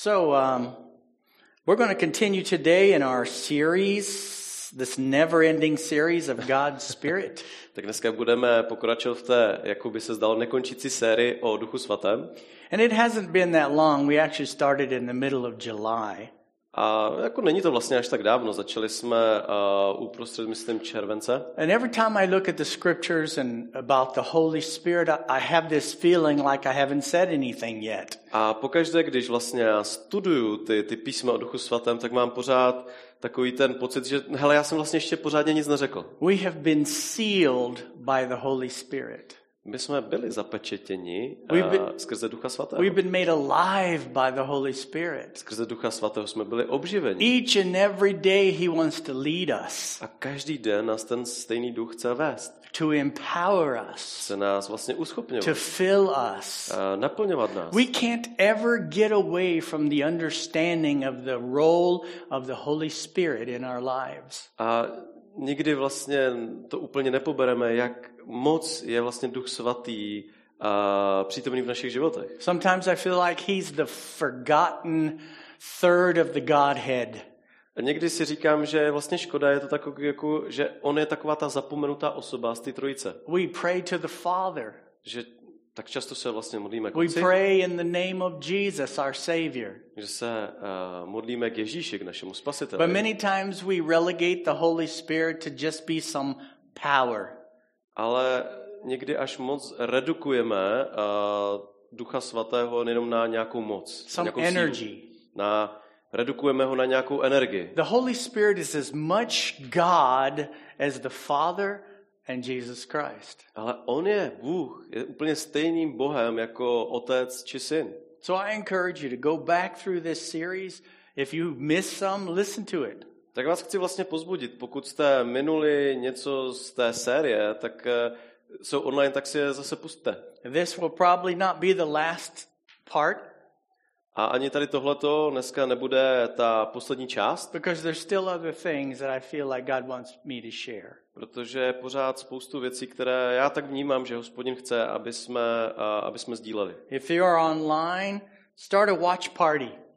So, um, we're going to continue today in our series, this never ending series of God's Spirit. Tak dneska budeme pokračovat v té, jako by se zdalo, nekončící sérii o Duchu Svatém. And it hasn't been that long. We actually started in the middle of July. A jako není to vlastně až tak dávno. Začali jsme uh, uprostřed, myslím, července. And every time I look at the scriptures and about the Holy Spirit, I, have this feeling like I haven't said anything yet. A pokaždé, když vlastně já studuju ty, ty písma o Duchu Svatém, tak mám pořád takový ten pocit, že hele, já jsem vlastně ještě pořádně nic neřekl. We have been sealed by the Holy Spirit. My jsme byli zapečetěni uh, been- skrze Ducha Svatého. We've been made alive by the Holy Spirit. Skrze Ducha Svatého jsme byli obživeni. Each and every day, He wants to lead us, A každý den nás ten stejný duch chce vést. to empower us, Chce nás vlastně uschopňovat. to fill us. a naplňovat nás. We can't ever get away from the understanding of the role of the Holy Spirit in our lives. A nikdy vlastně to úplně nepobereme, jak moc je vlastně Duch Svatý a přítomný v našich životech. Sometimes I feel like He's the forgotten third of the Godhead. A někdy si říkám, že je vlastně škoda, je to tak, jako, že on je taková ta zapomenutá osoba z té trojice. We pray to the Father. Že tak často se vlastně modlíme k We pray in the name of Jesus, our Savior. že se uh, modlíme k Ježíši, k našemu But spasiteli. many times we relegate the Holy Spirit to just be some power. Ale někdy až moc redukujeme uh, Ducha Svatého jenom na nějakou moc, na some nějakou sílu. energy. Na, redukujeme ho na nějakou energii. The Holy Spirit is as much God as the Father and Jesus Christ. Ale on je Bůh, je úplně stejným Bohem jako otec či syn. So I encourage you to go back through this series. If you missed some, listen to it. Tak vás chci vlastně pozbudit, pokud jste minuli něco z té série, tak eh, jsou online, tak si je zase pustte. This will probably not be the last part A ani tady tohleto dneska nebude ta poslední část, because there's still other things that I feel like God wants me to share. protože je pořád spoustu věcí, které já tak vnímám, že hospodin chce, aby jsme, a, aby jsme sdíleli. If you are online, start a watch party.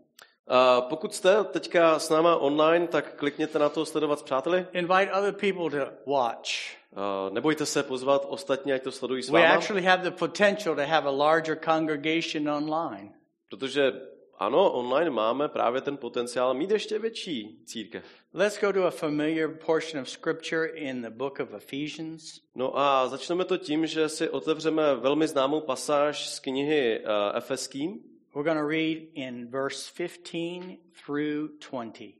A pokud jste teďka s náma online, tak klikněte na to sledovat s přáteli. Invite other people to watch. A nebojte se pozvat ostatní, ať to sledují s We váma. actually have the potential to have a larger congregation online. Protože ano, online máme právě ten potenciál mít ještě větší církev. Let's go to a familiar portion of scripture in the book of Ephesians. No a začneme to tím, že si otevřeme velmi známou pasáž z knihy uh, Efeským We're going to read in verse 15 through 20.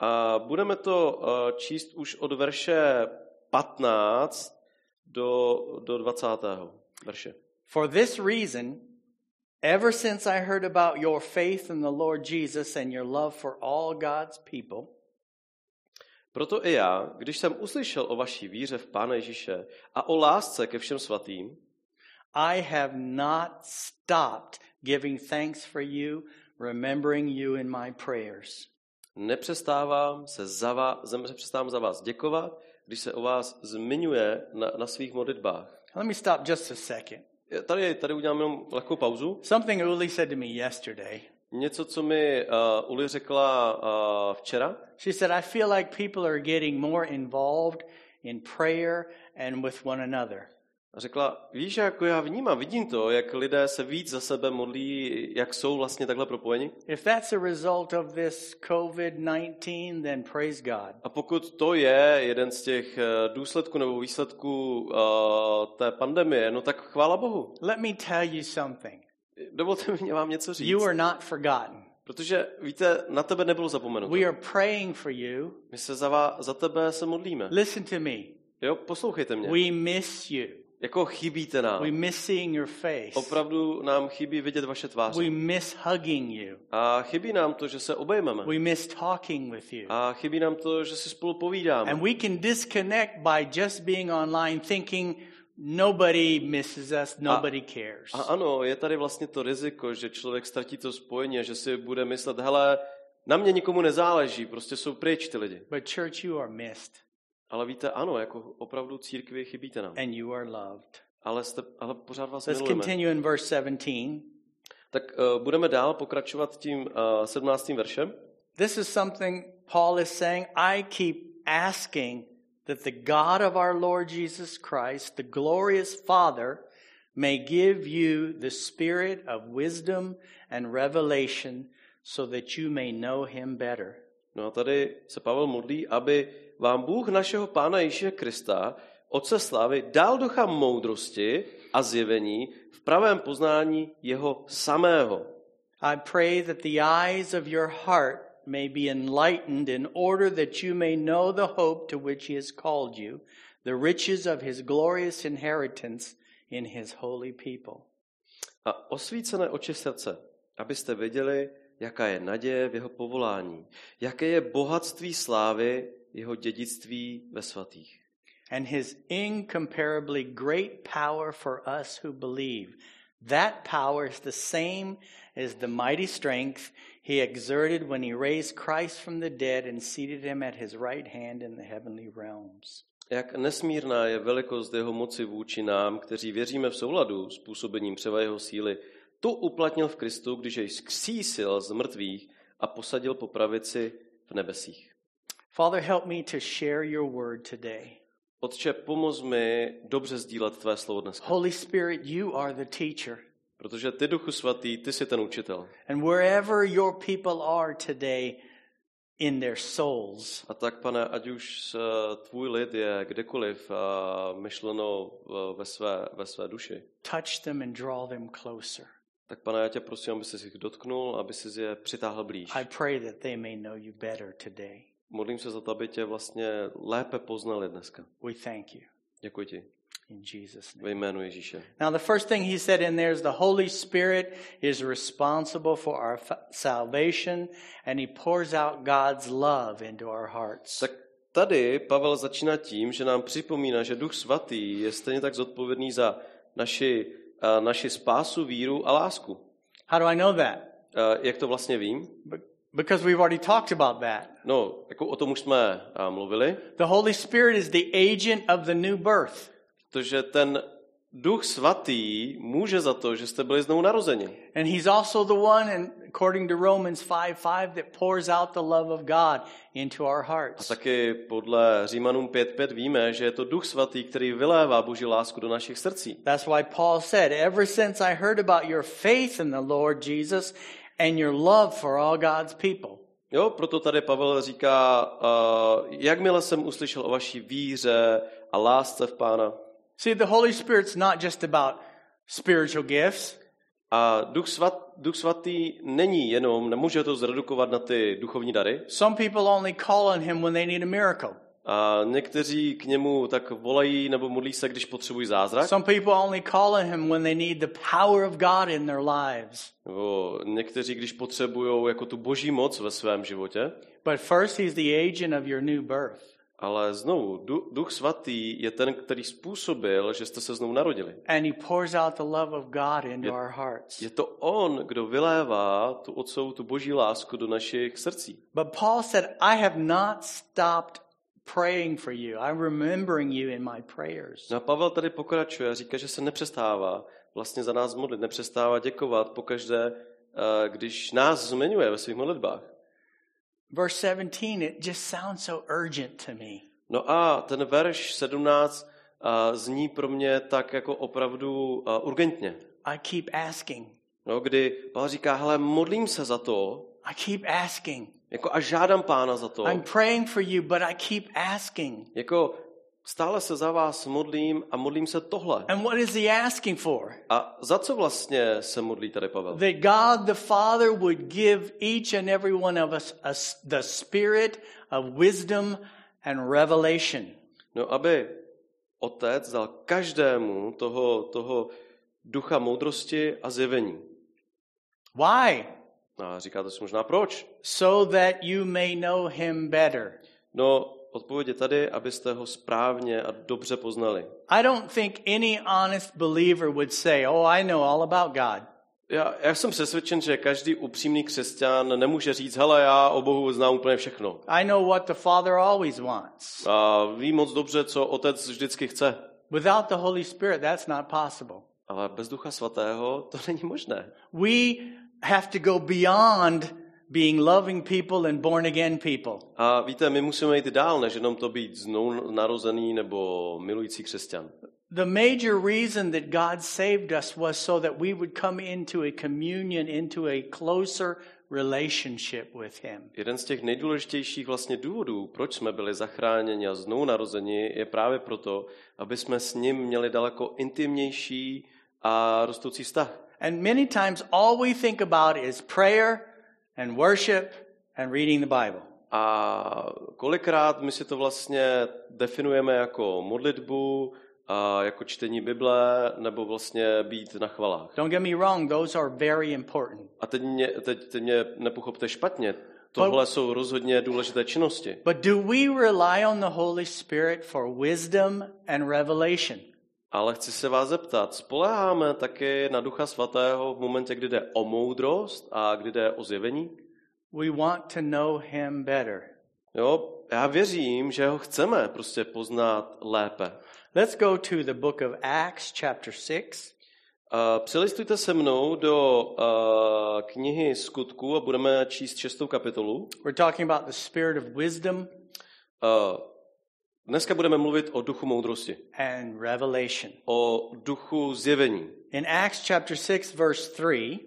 a budeme to uh, číst už od verše 15 do, do 20. verše. For this reason, ever since I heard about your faith in the Lord Jesus and your love for all God's people, Proto i já, když jsem uslyšel o vaší víře v Pána Ježíše a o lásce ke všem svatým, I have not stopped giving thanks for you, remembering you in my prayers. nepřestávám se za vás, nepřestávám za vás děkovat, když se o vás zmiňuje na, na svých modlitbách. Let me stop just a second. Tady, tady udělám jenom lehkou pauzu. Something Uli said to me yesterday. Něco, co mi uh, Uli řekla uh, včera. She said, I feel like people are getting more involved in prayer and with one another. A řekla, víš, jako já vnímám, vidím to, jak lidé se víc za sebe modlí, jak jsou vlastně takhle propojeni. If that's a result of this COVID 19, then praise God. A pokud to je jeden z těch eh, důsledků nebo výsledků uh, té pandemie, no tak chvála Bohu. Let me tell you something. Dovolte mi vám něco říct. You are not forgotten. Protože, víte, na tebe nebylo zapomenuto. We are praying for you. My se za, vás, za tebe se modlíme. Listen to me. Jo, poslouchejte mě. We miss you. Jako chybíte nám. We miss seeing your face. Opravdu nám chybí vidět vaše tváře. We miss hugging you. A chybí nám to, že se obejmeme. We miss talking with you. A chybí nám to, že si spolu povídáme. And we can disconnect by just being online thinking nobody misses us, nobody cares. A ano, je tady vlastně to riziko, že člověk ztratí to spojení a že si bude myslet, hele, na mě nikomu nezáleží, prostě jsou pryč ty lidi. But church, you are missed Ale víte, ano, jako opravdu církvi chybíte nám. and you are loved. Ale, jste, ale pořád vás Let's milujeme. continue in verse 17. Tak uh, budeme dál pokračovat tím uh, 17. veršem. This is something Paul is saying. I keep asking that the God of our Lord Jesus Christ, the glorious Father, may give you the spirit of wisdom and revelation so that you may know him better. No a tady se Pavel modlí, aby vám Bůh našeho Pána Ježíše Krista, Otce slávy, dal ducha moudrosti a zjevení v pravém poznání jeho samého. I pray that the eyes of your heart may be enlightened in order that you may know the hope to which he has called you, the riches of his glorious inheritance in his holy people. A osvícené oči srdce, abyste věděli, jaká je naděje v jeho povolání, jaké je bohatství slávy jeho dědictví ve svatých. and his incomparably great power for us who believe. That power is the same as the mighty strength he exerted when he raised Christ from the dead and seated him at his right hand in the heavenly realms. Jak nesmírná je velikost jeho moci vůči nám, kteří věříme v souladu s působením převa jeho síly, tu uplatnil v Kristu, když jej zkřísil z mrtvých a posadil po pravici v nebesích. Father, help me to share your word today. Otče, pomoz mi dobře sdílet tvé slovo dneska. Holy Spirit, you are the teacher. Protože ty, Duchu Svatý, ty jsi ten učitel. And wherever your people are today in their souls, A tak, pane, ať už eh, tvůj lid je kdekoliv a myšleno eh, ve své, ve své duši, touch them and draw them closer. Tak pane, já tě prosím, aby jsi jich dotknul, aby si je přitáhl blíž. I pray that they may know you better today. Modlím se za to, aby tě vlastně lépe poznali dneska. We thank you Děkuji ti. in Jesus' name. Ve jménu Ježíše. Now, the first thing he said in there is the Holy Spirit is responsible for our salvation and he pours out God's love into our hearts. Tak tady Pavel začíná tím, že nám připomíná, že Duch Svatý je stejně tak zodpovědný za naši, naši spásu, víru a lásku. How do I know that? A Jak to vlastně vím? Be- Because we've already talked about that. No, jako o tom už jsme a, mluvili, The Holy Spirit is the agent of the new birth. protože ten Duch Svatý může za to, že jste byli znovu narozeni. And he's also the one, and according to Romans 5 5, that pours out the love of God into our A hearts. taky podle Římanům 5.5 víme, že je to Duch Svatý, který vylévá Boží lásku do našich srdcí. That's why Paul said, Ever since I heard about your faith in the Lord Jesus and your love for all God's people. Jo, proto tady Pavel říká, uh, jakmile jsem uslyšel o vaší víře a lásce v Pána. See, the Holy Spirit's not just about spiritual gifts, A Duch, svat, Duch Svatý není jenom, nemůže to zredukovat na ty duchovní dary. some people only call on him when they need a miracle. A někteří k němu tak volají nebo modlí se, když potřebují zázrak. Some people only call on him when they need the power of God in their lives. Nebo někteří, když potřebují jako tu boží moc ve svém životě. But first, he's the agent of your new birth. Ale znovu, du- Duch Svatý je ten, který způsobil, že jste se znovu narodili. And he pours out the love of God into our hearts. Je to On, kdo vylévá tu otcovou, tu boží lásku do našich srdcí. But Paul said, I have not stopped praying for you. I'm remembering you in my prayers. No a Pavel tady pokračuje a říká, že se nepřestává vlastně za nás modlit, nepřestává děkovat pokaždé, eh, když nás zmiňuje ve svých modlitbách. Verse 17, it just sounds so urgent to me. No a ten verš 17 eh, zní pro mě tak jako opravdu eh, urgentně. I keep asking. No, kdy Pavel říká, hele, modlím se za to, I keep asking. jako a žádám pána za to. I'm praying for you, but I keep asking. Jako stále se za vás modlím a modlím se tohle. And what is he asking for? A za co vlastně se modlí tady Pavel? That God the Father would give each and every one of us a the spirit of wisdom and revelation. No, aby otec dal každému toho, toho ducha moudrosti a zjevení. Why? A říkáte si možná proč? So that you may know him better. No, odpověď je tady, abyste ho správně a dobře poznali. I don't think any honest believer would say, Oh, I know all about God. Já, já jsem přesvědčen, že každý upřímný křesťan nemůže říct, hele, já o Bohu znám úplně všechno. I know what the Father always wants. A ví moc dobře, co otec vždycky chce. Without the Holy Spirit, that's not possible. Ale bez Ducha Svatého to není možné. We have to go beyond being loving people and born again people. A víte, my musíme jít dál, než jenom to být znovu narozený nebo milující křesťan. The major reason that God saved us was so that we would come into a communion, into a closer relationship with Him. Jeden z těch nejdůležitějších vlastně důvodů, proč jsme byli zachráněni a znovu narozeni, je právě proto, aby jsme s ním měli daleko intimnější a rostoucí vztah. And many times all we think about is prayer and worship and reading the Bible. A kolikrát my si to vlastně definujeme jako modlitbu, a jako čtení Bible, nebo vlastně být na chvalách. Don't get me wrong, those are very important. A teď mě, teď, teď mě nepochopte špatně. Tohle jsou rozhodně důležité činnosti. But do we rely on the Holy Spirit for wisdom and revelation? Ale chci se vás zeptat, spoleháme taky na Ducha Svatého v momentě, kdy jde o moudrost a kdy jde o zjevení? We want to know Him better. Jo, já věřím, že ho chceme prostě poznat lépe. Let's go to the book of Acts, chapter 6. Uh, přelistujte se mnou do uh, knihy skutků a budeme číst šestou kapitolu. We're talking about the spirit of wisdom Uh, dneska budeme mluvit o duchu moudrosti, and revelation. o duchu zjevení. In Acts chapter 6, verse 3,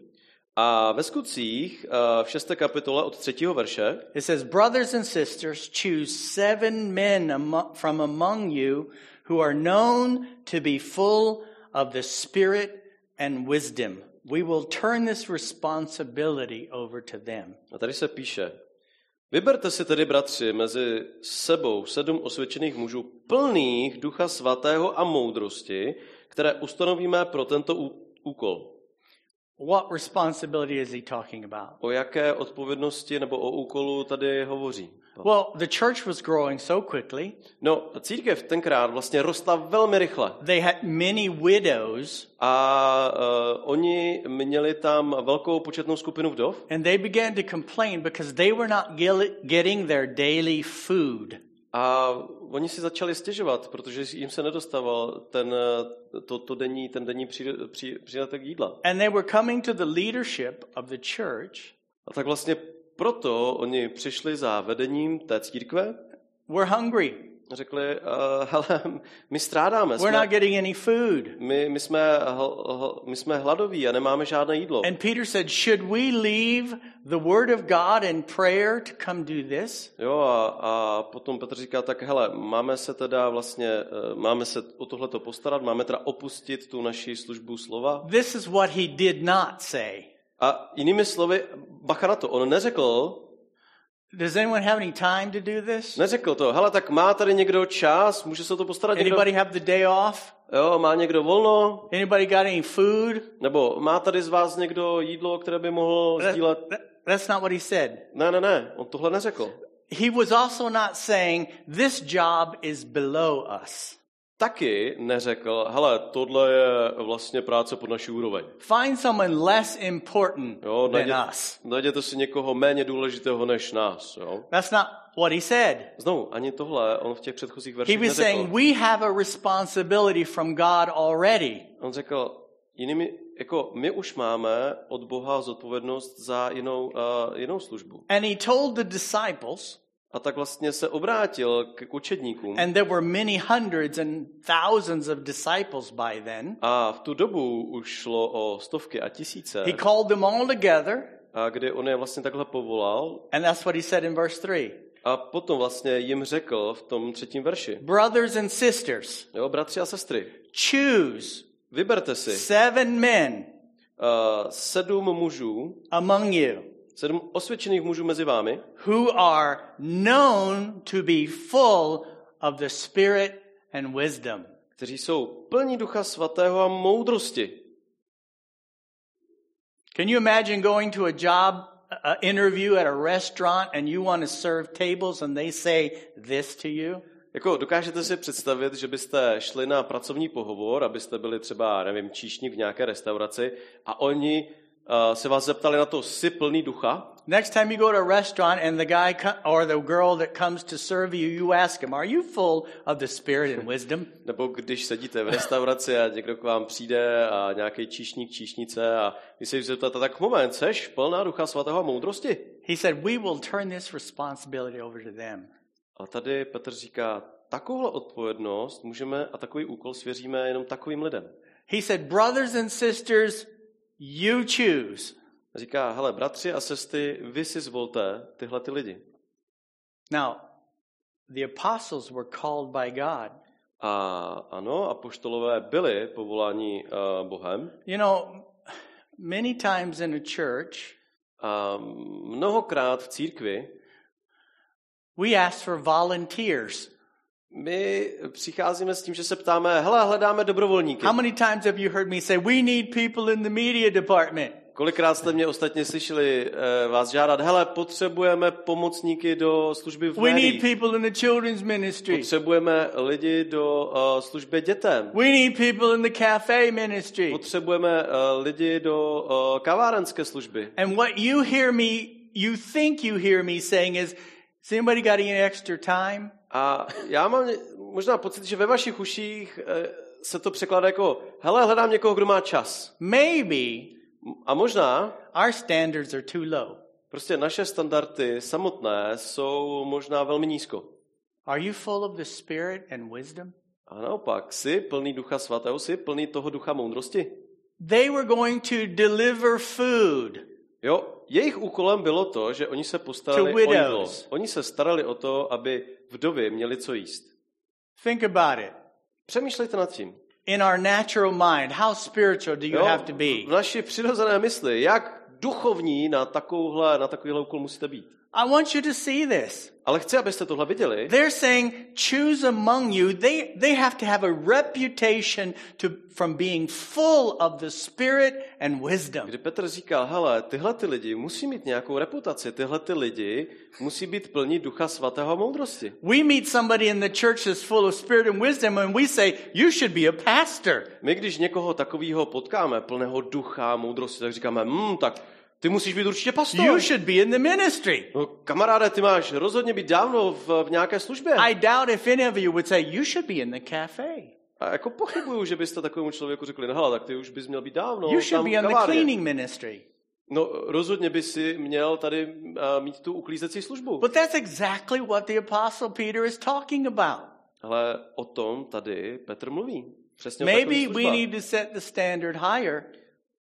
A ve skutcích uh, v šesté kapitole od třetího verše it says, Brothers and sisters, choose seven men from among you who are known to be full of the Spirit and wisdom. We will turn this responsibility over to them. A tady se píše, vyberte si tedy, bratři, mezi sebou sedm osvědčených mužů plných ducha svatého a moudrosti, které ustanovíme pro tento úkol. What responsibility is he talking about? O jaké odpovědnosti nebo o úkolu tady hovoří? Well, the church was growing so quickly. No, církev tenkrát vlastně rostla velmi rychle. They had many widows, A uh, oni měli tam velkou početnou skupinu vdov and they began to complain because they were not getting their daily food. A oni si začali stěžovat, protože jim se nedostával ten, to, to denní, ten denní při, při, přídatek jídla. And they were coming to the leadership of the church. A tak vlastně proto oni přišli za vedením té církve We're hungry. Řekli, uh, hele, my strádáme, We're not jsme, getting any food. my, my, jsme, my jsme hladoví a nemáme žádné jídlo. And Peter said, Should we leave the word of God and prayer to come do this? Jo, a, a potom Petr říká, tak hele, máme se teda vlastně, eh, máme se o tohleto postarat, máme teda opustit tu naši službu slova. This is what he did not say. A jinými slovy, bacha na to, on neřekl, Does anyone have any time to do this? neřekl to, hele, tak má tady někdo čas, může se to postarat někdo, Anybody have the day off? jo, má někdo volno, Anybody got any food? nebo má tady z vás někdo jídlo, které by mohl That- sdílet? that- that's not what he said. Ne, ne, ne, on tohle neřekl. He was also not saying, This job is below us. Taky neřekl, hele, tohle je vlastně práce pod naší úroveň. Find someone less important Jo, than najděte, us. najděte si někoho méně důležitého než nás. Jo? That's not what he said. Znovu, ani tohle on v těch předchozích He verších was saying, neřekl. We have a responsibility from God already. On řekl, jinými, jako my už máme od Boha zodpovědnost za jinou, uh, jinou službu. And he told the disciples, A tak vlastně se obrátil k učedníkům. and there were many hundreds and thousands of disciples by then. A v tu dobu už šlo o stovky a tisíce. He called them all together, A kdy on je vlastně takhle povolal. and that's what he said in verse 3. A potom vlastně jim řekl v tom třetím verši. Brothers and sisters, Jo, bratři a sestry, choose vyberte si seven men uh, sedm mužů, among you sedm osvědčených mužů mezi vámi, who are known to be full of the Spirit and wisdom. kteří jsou plní ducha svatého a moudrosti. Can you imagine going to a job uh, interview at a restaurant and you want to serve tables and they say this to you? Jako dokážete si představit, že byste šli na pracovní pohovor, abyste byli třeba, nevím, číšník v nějaké restauraci a oni uh, se vás zeptali na to, jsi plný ducha? Next time you go to a restaurant and the guy or the girl that comes to serve you, you ask him, Are you full of the Spirit and wisdom? Nebo když sedíte v restauraci a někdo k vám přijde a nějaký číšník, číšnice a vy se zeptáte, tak moment, seš plná ducha svatého a moudrosti? He said, We will turn this responsibility over to them. A tady Petr říká, takovouhle odpovědnost můžeme a takový úkol svěříme jenom takovým lidem. He said, Brothers and sisters, you choose. Říká, hele, bratři a sestry, vy si zvolte tyhle ty lidi. Now, the apostles were called by God. A ano, apoštolové byli povoláni uh, Bohem. You know, many times in a church, A mnohokrát v církvi we ask for volunteers. My přicházíme s tím, že se ptáme, hele, hledáme dobrovolníky. How many times have you heard me say, We need people in the media department? Kolikrát jste mě ostatně slyšeli uh, vás žádat, hele, potřebujeme pomocníky do služby v We need médiích. people in the children's ministry. Potřebujeme lidi do uh, služby dětem. We need people in the cafe ministry. Potřebujeme uh, lidi do uh, kavárenské služby. And what you hear me, you think you hear me saying is, Has anybody got any extra time? A já mám možná pocit, že ve vašich uších eh, se to překládá jako, hele, hledám někoho, kdo má čas. Maybe A možná our standards are too low. prostě naše standardy samotné jsou možná velmi nízko. Are you full of the Spirit and wisdom? A naopak, jsi plný ducha svatého, jsi plný toho ducha moudrosti. They were going to deliver food. Jo, jejich úkolem bylo to, že oni se postarali o jídlo. Oni se starali o to, aby vdovy měli co jíst. Think about it. Přemýšlejte nad tím. In our natural mind, how spiritual do you Jo, have to be? v naší přirozené mysli, jak duchovní na takovouhle, na takovýhle úkol musíte být. I want you to see this. Ale chci, abyste tohle viděli. They're saying, choose among you. They, they have to have a reputation to, from being full of the Spirit and wisdom. Kdy Petr říkal, hele, tyhle ty lidi musí mít nějakou reputaci, tyhle ty lidi musí být plní ducha svatého a moudrosti. We meet somebody in the church that's full of Spirit and wisdom, and we say, you should be a pastor. My, když někoho takového potkáme, plného ducha a moudrosti, tak říkáme, hm, tak ty musíš být určitě pastor. You should be in the ministry. No, kamaráde, ty máš rozhodně být dávno v, v nějaké službě. I doubt if any of you would say, you should be in the cafe. A jako pochybuju, že byste takovému člověku řekli, no hele, tak ty už bys měl být dávno You should be in the cleaning ministry. No, rozhodně by si měl tady uh, mít tu uklízecí službu. But that's exactly what the Apostle Peter is talking about. Ale o tom tady Petr mluví. Přesně Maybe we need to set the standard higher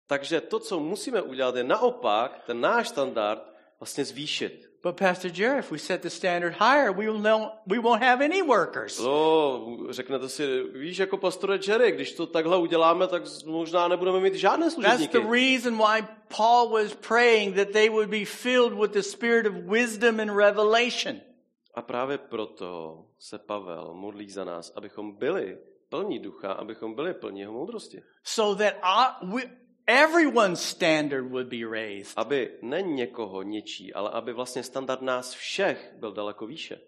Takže to, co musíme udělat, je naopak ten náš standard vlastně zvýšit. But Pastor Jerry, if we set the standard higher, we will know we won't have any workers. No, řeknete si, víš, jako pastore Jerry, když to takhle uděláme, tak možná nebudeme mít žádné That's služebníky. the reason why Paul was praying that they would be filled with the spirit of wisdom and revelation. A právě proto se Pavel modlí za nás, abychom byli plní ducha, abychom byli plní jeho moudrosti. So that our, we, everyone's standard would be raised. Aby ne někoho něčí, ale aby vlastně standard nás všech byl daleko výše.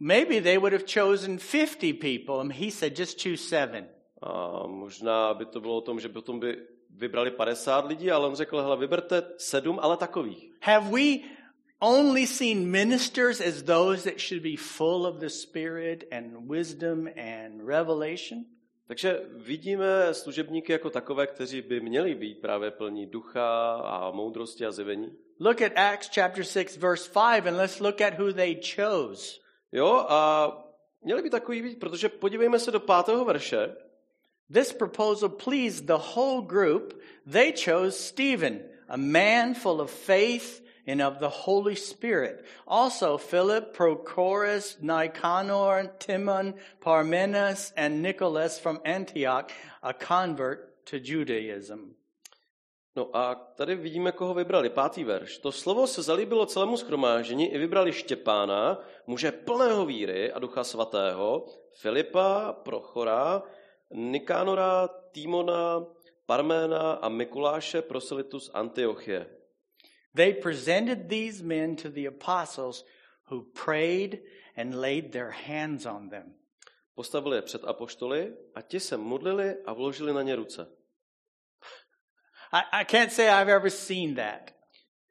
Maybe they would have chosen 50 people, and he said, just choose seven. A možná by to bylo o tom, že potom by vybrali 50 lidí, ale on řekl, hele, vyberte sedm, ale takových. Have we only seen ministers as those that should be full of the Spirit and wisdom and revelation? Takže vidíme služebníky jako takové, kteří by měli být právě plní ducha a moudrosti a zjevení. Look at Acts chapter 6, verse 5, and let's look at who they chose. Jo, a měli by takový být, protože podívejme se do pátého verše. This proposal pleased the whole group. They chose Stephen, a man full of faith and of the Holy Spirit. Also Philip, Prochorus, Nicanor, Timon, Parmenas, and Nicholas from Antioch, a convert to Judaism. No a tady vidíme, koho vybrali. Pátý verš. To slovo se zalíbilo celému schromážení i vybrali Štěpána, muže plného víry a ducha svatého, Filipa, Prochora, Nikánora, Tímona, Parména a Mikuláše proselitu z Antiochie. They presented these men to the apostles who prayed and laid their hands on them. Postavili je před apoštoly a ti se modlili a vložili na ně ruce. I, I can't say I've ever seen that.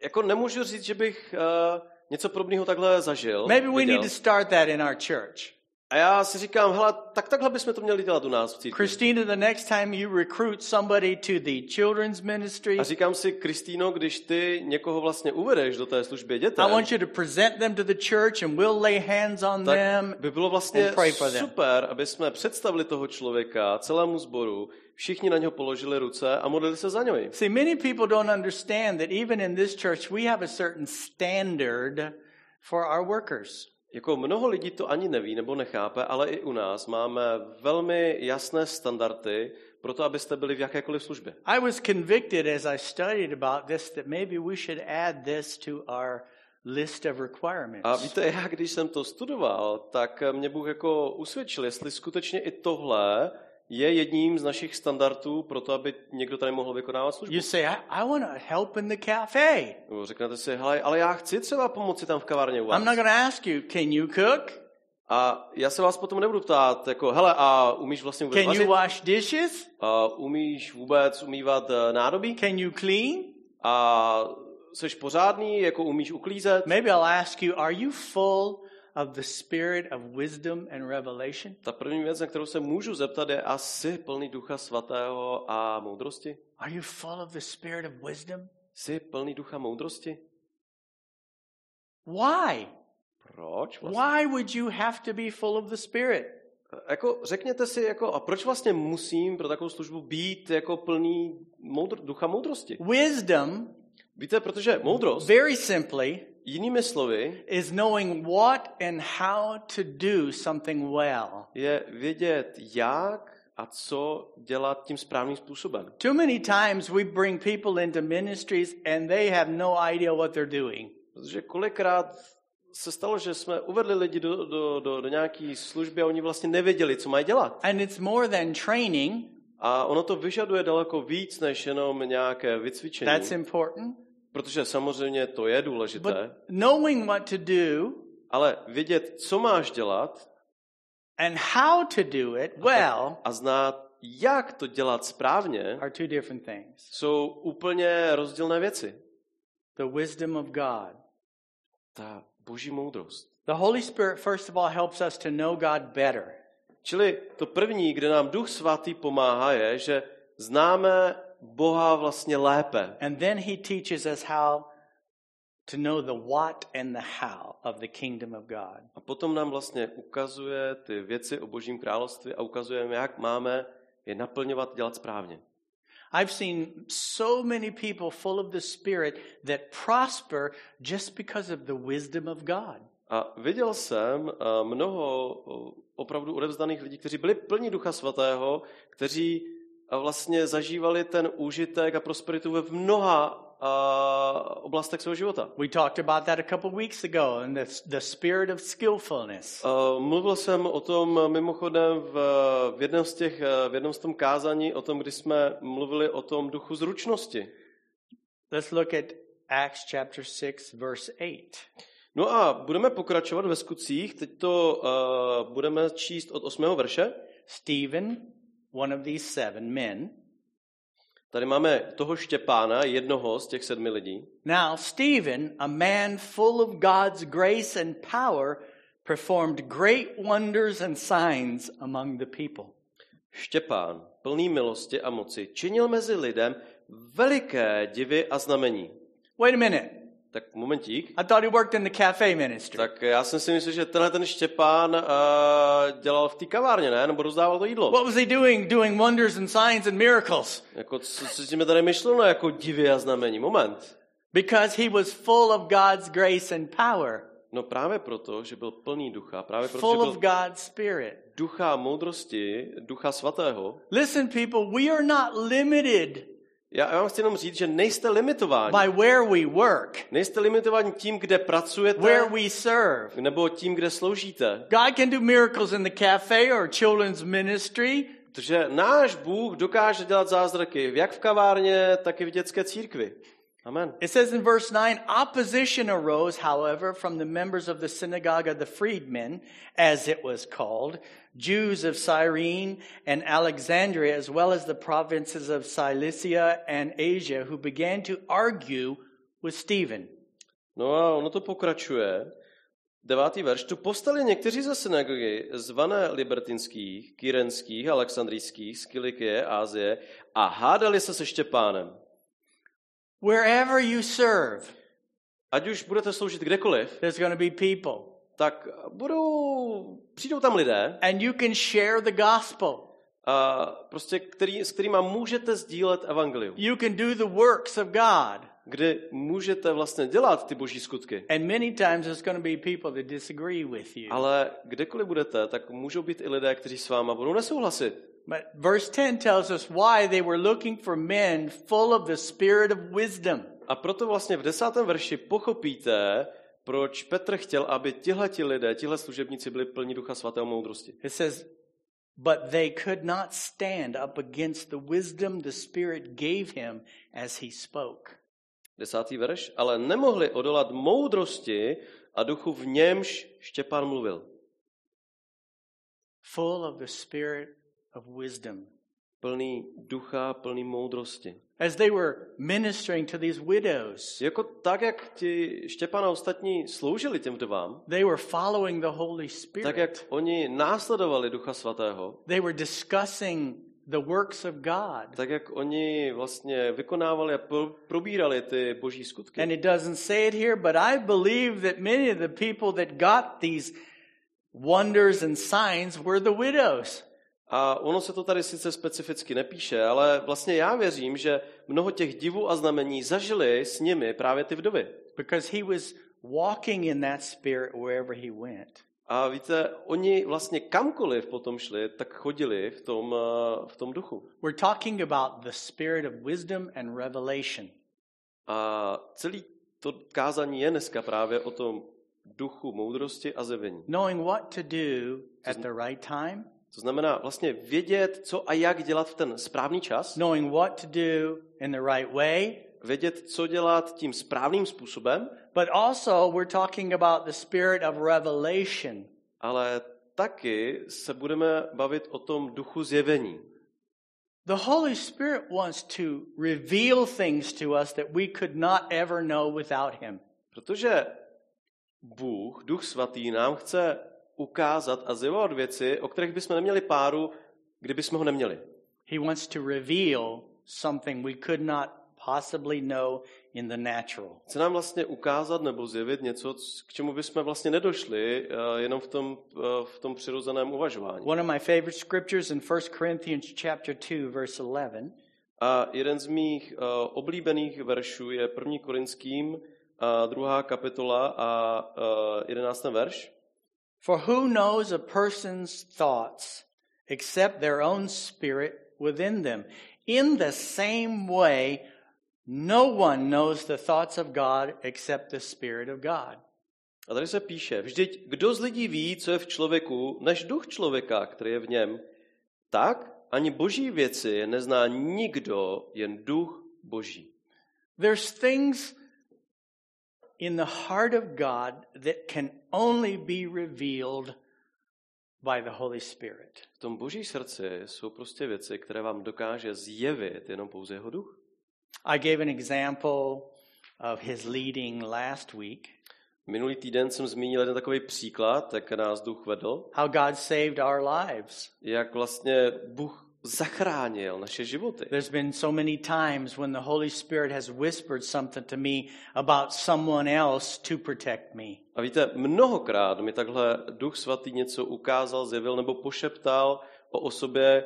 jako nemůžu říct, že bych uh, něco podobného takhle zažil. Maybe we viděl. need to start that in our church. A já si říkám, hele, tak takhle bychom to měli dělat u nás v církvi. Christina, the next time you recruit somebody to the children's ministry, A říkám si, Kristýno, když ty někoho vlastně uvedeš do té služby I dětem, want you to present them to the church and we'll lay hands on tak them. by bylo vlastně super, aby jsme představili toho člověka celému sboru, všichni na něho položili ruce a modlili se za něj. See, many people don't understand that even in this church we have a certain standard for our workers. Jako mnoho lidí to ani neví nebo nechápe, ale i u nás máme velmi jasné standardy pro to, abyste byli v jakékoliv službě. I was convicted as I studied about this that maybe we should add this to our list of requirements. A víte, já když jsem to studoval, tak mě Bůh jako usvědčil, jestli skutečně i tohle je jedním z našich standardů pro to, aby někdo tady mohl vykonávat službu. You say, I, I want to help in the cafe. Nebo Řeknete si, hele, ale já chci třeba pomoci tam v kavárně u vás. I'm not going to ask you, can you cook? A já se vás potom nebudu ptát, jako, hele, a umíš vlastně vůbec Can you wash dishes? A umíš vůbec umývat eh, nádobí? Can you clean? A jsi pořádný, jako umíš uklízet? Maybe I'll ask you, are you full of the spirit of wisdom and revelation? Ta první věc, na kterou se můžu zeptat, je asi plný ducha svatého a moudrosti? Are you full of the spirit of wisdom? Jsi plný ducha moudrosti? Why? Proč vlastně? Why would you have to be full of the spirit? Jako, řekněte si, jako, a proč vlastně musím pro takovou službu být jako plný moudr, ducha moudrosti? Wisdom, Víte, protože moudrost, very simply, jinými slovy, is knowing what and how to do something well. je vědět, jak a co dělat tím správným způsobem. Too many times we bring people into ministries and they have no idea what they're doing. Protože kolikrát se stalo, že jsme uvedli lidi do, do, do, do nějaké služby a oni vlastně nevěděli, co mají dělat. And it's more than training. A ono to vyžaduje daleko víc, než jenom nějaké vycvičení. That's important. Protože samozřejmě to je důležité, But knowing what to do ale vědět, co máš dělat and how to do it well a znát, jak to dělat správně, are two different things. jsou úplně rozdílné věci. The wisdom of God. Ta boží moudrost. The Holy Spirit, first of all, helps us to know God better. Čili to první, kde nám Duch Svatý pomáhá, je, že známe Boha vlastně lépe. And then he teaches us how to know the what and the how of the kingdom of God. A potom nám vlastně ukazuje ty věci o Božím království a ukazujeme, jak máme je naplňovat, dělat správně. I've seen so many people full of the Spirit that prosper just because of the wisdom of God. A viděl jsem eh, mnoho eh, opravdu odevzdaných lidí, kteří byli plní Ducha Svatého, kteří vlastně zažívali ten úžitek a prosperitu ve mnoha eh, oblastech svého života. We talked about that a couple weeks ago, and the, the spirit of skillfulness. Uh, mluvil jsem o tom mimochodem v, v, jednom z těch, v jednom z tom kázání, o tom, kdy jsme mluvili o tom duchu zručnosti. Let's look at Acts chapter 6, verse 8. No a budeme pokračovat ve skutcích, teď to uh, budeme číst od 8. verše. Stephen, one of these seven men. Tady máme toho Štěpána, jednoho z těch sedmi lidí. Now, Stephen, a man full of God's grace and power, performed great wonders and signs among the people. Štěpán, plný milosti a moci, činil mezi lidem veliké divy a znamení. Wait a minute. Tak momentík. I thought he worked in the cafe ministry. Tak já jsem si myslel, že tenhle ten Štěpán uh, dělal v té kavárně, ne? Nebo rozdával to jídlo. What was he doing? Doing wonders and signs and miracles. Jako, co, co si mi tady myšleno jako divy a znamení? Moment. Because he was full of God's grace and power, No právě proto, že byl plný ducha, právě proto, full že of byl God's Spirit. ducha moudrosti, ducha svatého. Listen, people, we are not limited Já, já vám chci jenom říct, že nejste limitováni. by where we work, Nejste limitováni tím, kde pracujete, where we serve. nebo tím, kde sloužíte. God can do miracles in the cafe or children's ministry, Protože náš Bůh dokáže dělat zázraky jak v kavárně, tak i v dětské církvi. Amen. It says in verse 9, opposition arose, however, from the members of the synagogue of the freedmen, as it was called, Jews of Cyrene and Alexandria, as well as the provinces of Cilicia and Asia, who began to argue with Stephen. No a ono to pokračuje. Devátý verš. Tu postali někteří ze synagogy, zvané libertinských, kyrenských, alexandrijských, z Kilikie, Ázie, a hádali se se Štěpánem. Wherever you serve, Ať už budete sloužit kdekoliv, there's going to be people. Tak budou, přijdou tam lidé, And you can share the gospel. a prostě, který, s kterými můžete sdílet evangelium. You can do the works of God. Kdy můžete vlastně dělat ty boží skutky. And many times there's going to be people that disagree with you. Ale kdekoliv budete, tak můžou být i lidé, kteří s váma budou nesouhlasit. But verse 10 tells us why they were looking for men full of the spirit of wisdom. A proto vlastně v desátém verši pochopíte, proč Petr chtěl, aby tihleti lidé, tihle služebníci byli plní ducha svatého moudrosti. It says, But they could not stand up against the wisdom the Spirit gave him as he spoke. Desátý verš. Ale nemohli odolat moudrosti a duchu v němž Štěpán mluvil. Full of the Spirit of wisdom. Plný ducha, plný moudrosti. As they were ministering to these widows, Jako tak, jak ti Štěpán a ostatní sloužili těm vdovám, they were following the Holy tak jak Spirit. oni následovali ducha svatého, They were discussing the works of God. tak jak oni vlastně vykonávali a pro- probírali ty boží skutky. And it doesn't say it here, but I believe that many of the people that got these wonders and signs were the widows. A ono se to tady sice specificky nepíše, ale vlastně já věřím, že mnoho těch divů a znamení zažili s nimi právě ty vdovy. Because he was walking in that spirit wherever he went. A víte, oni vlastně kamkoliv potom šli, tak chodili v tom, eh, v tom duchu. We're talking about the spirit of wisdom and revelation. A celý to kázání je dneska právě o tom duchu moudrosti a zjevení. Knowing what to do at the right time, To znamená vlastně vědět, co a jak dělat v ten správný čas, knowing what to do in the right way, vědět, co dělat tím správným způsobem, but also we're talking about the spirit of revelation. ale taky se budeme bavit o tom duchu zjevení. The Holy Spirit wants to reveal things to us that we could not ever know without him. Protože Bůh, Duch Svatý, nám chce ukázat a zjevovat věci, o kterých bychom neměli páru, kdybychom ho neměli. He wants to reveal something we could not possibly know in the natural. Chce nám vlastně ukázat nebo zjevit něco, k čemu bychom vlastně nedošli eh, jenom v tom, eh, v tom přirozeném uvažování. One of my favorite scriptures in 1 Corinthians chapter 2 verse 11 A jeden z mých eh, oblíbených veršů je 1. Korinským, a druhá kapitola a eh, jedenáctý verš. For who knows a person's thoughts except their own spirit within them? In the same way, no one knows the thoughts of God except the Spirit of God. A tady se píše, vždyť kdo z lidí ví, co je v člověku, než duch člověka, který je v něm, tak ani boží věci nezná nikdo, jen duch boží. There's things in the heart of God that can only be revealed by the Holy Spirit. V tom boží srdci jsou prostě věci, které vám dokáže zjevit jenom pouze jeho duch. I gave an example of his leading last week, Minulý týden jsem zmínil jeden takový příklad, jak nás duch vedl, how God saved our lives. jak vlastně Bůh zachránil naše životy. There's been so many times when the Holy Spirit has whispered something to me about someone else to protect me. A víte, mnohokrát mi takhle Duch Svatý něco ukázal, zjevil nebo pošeptal o osobě,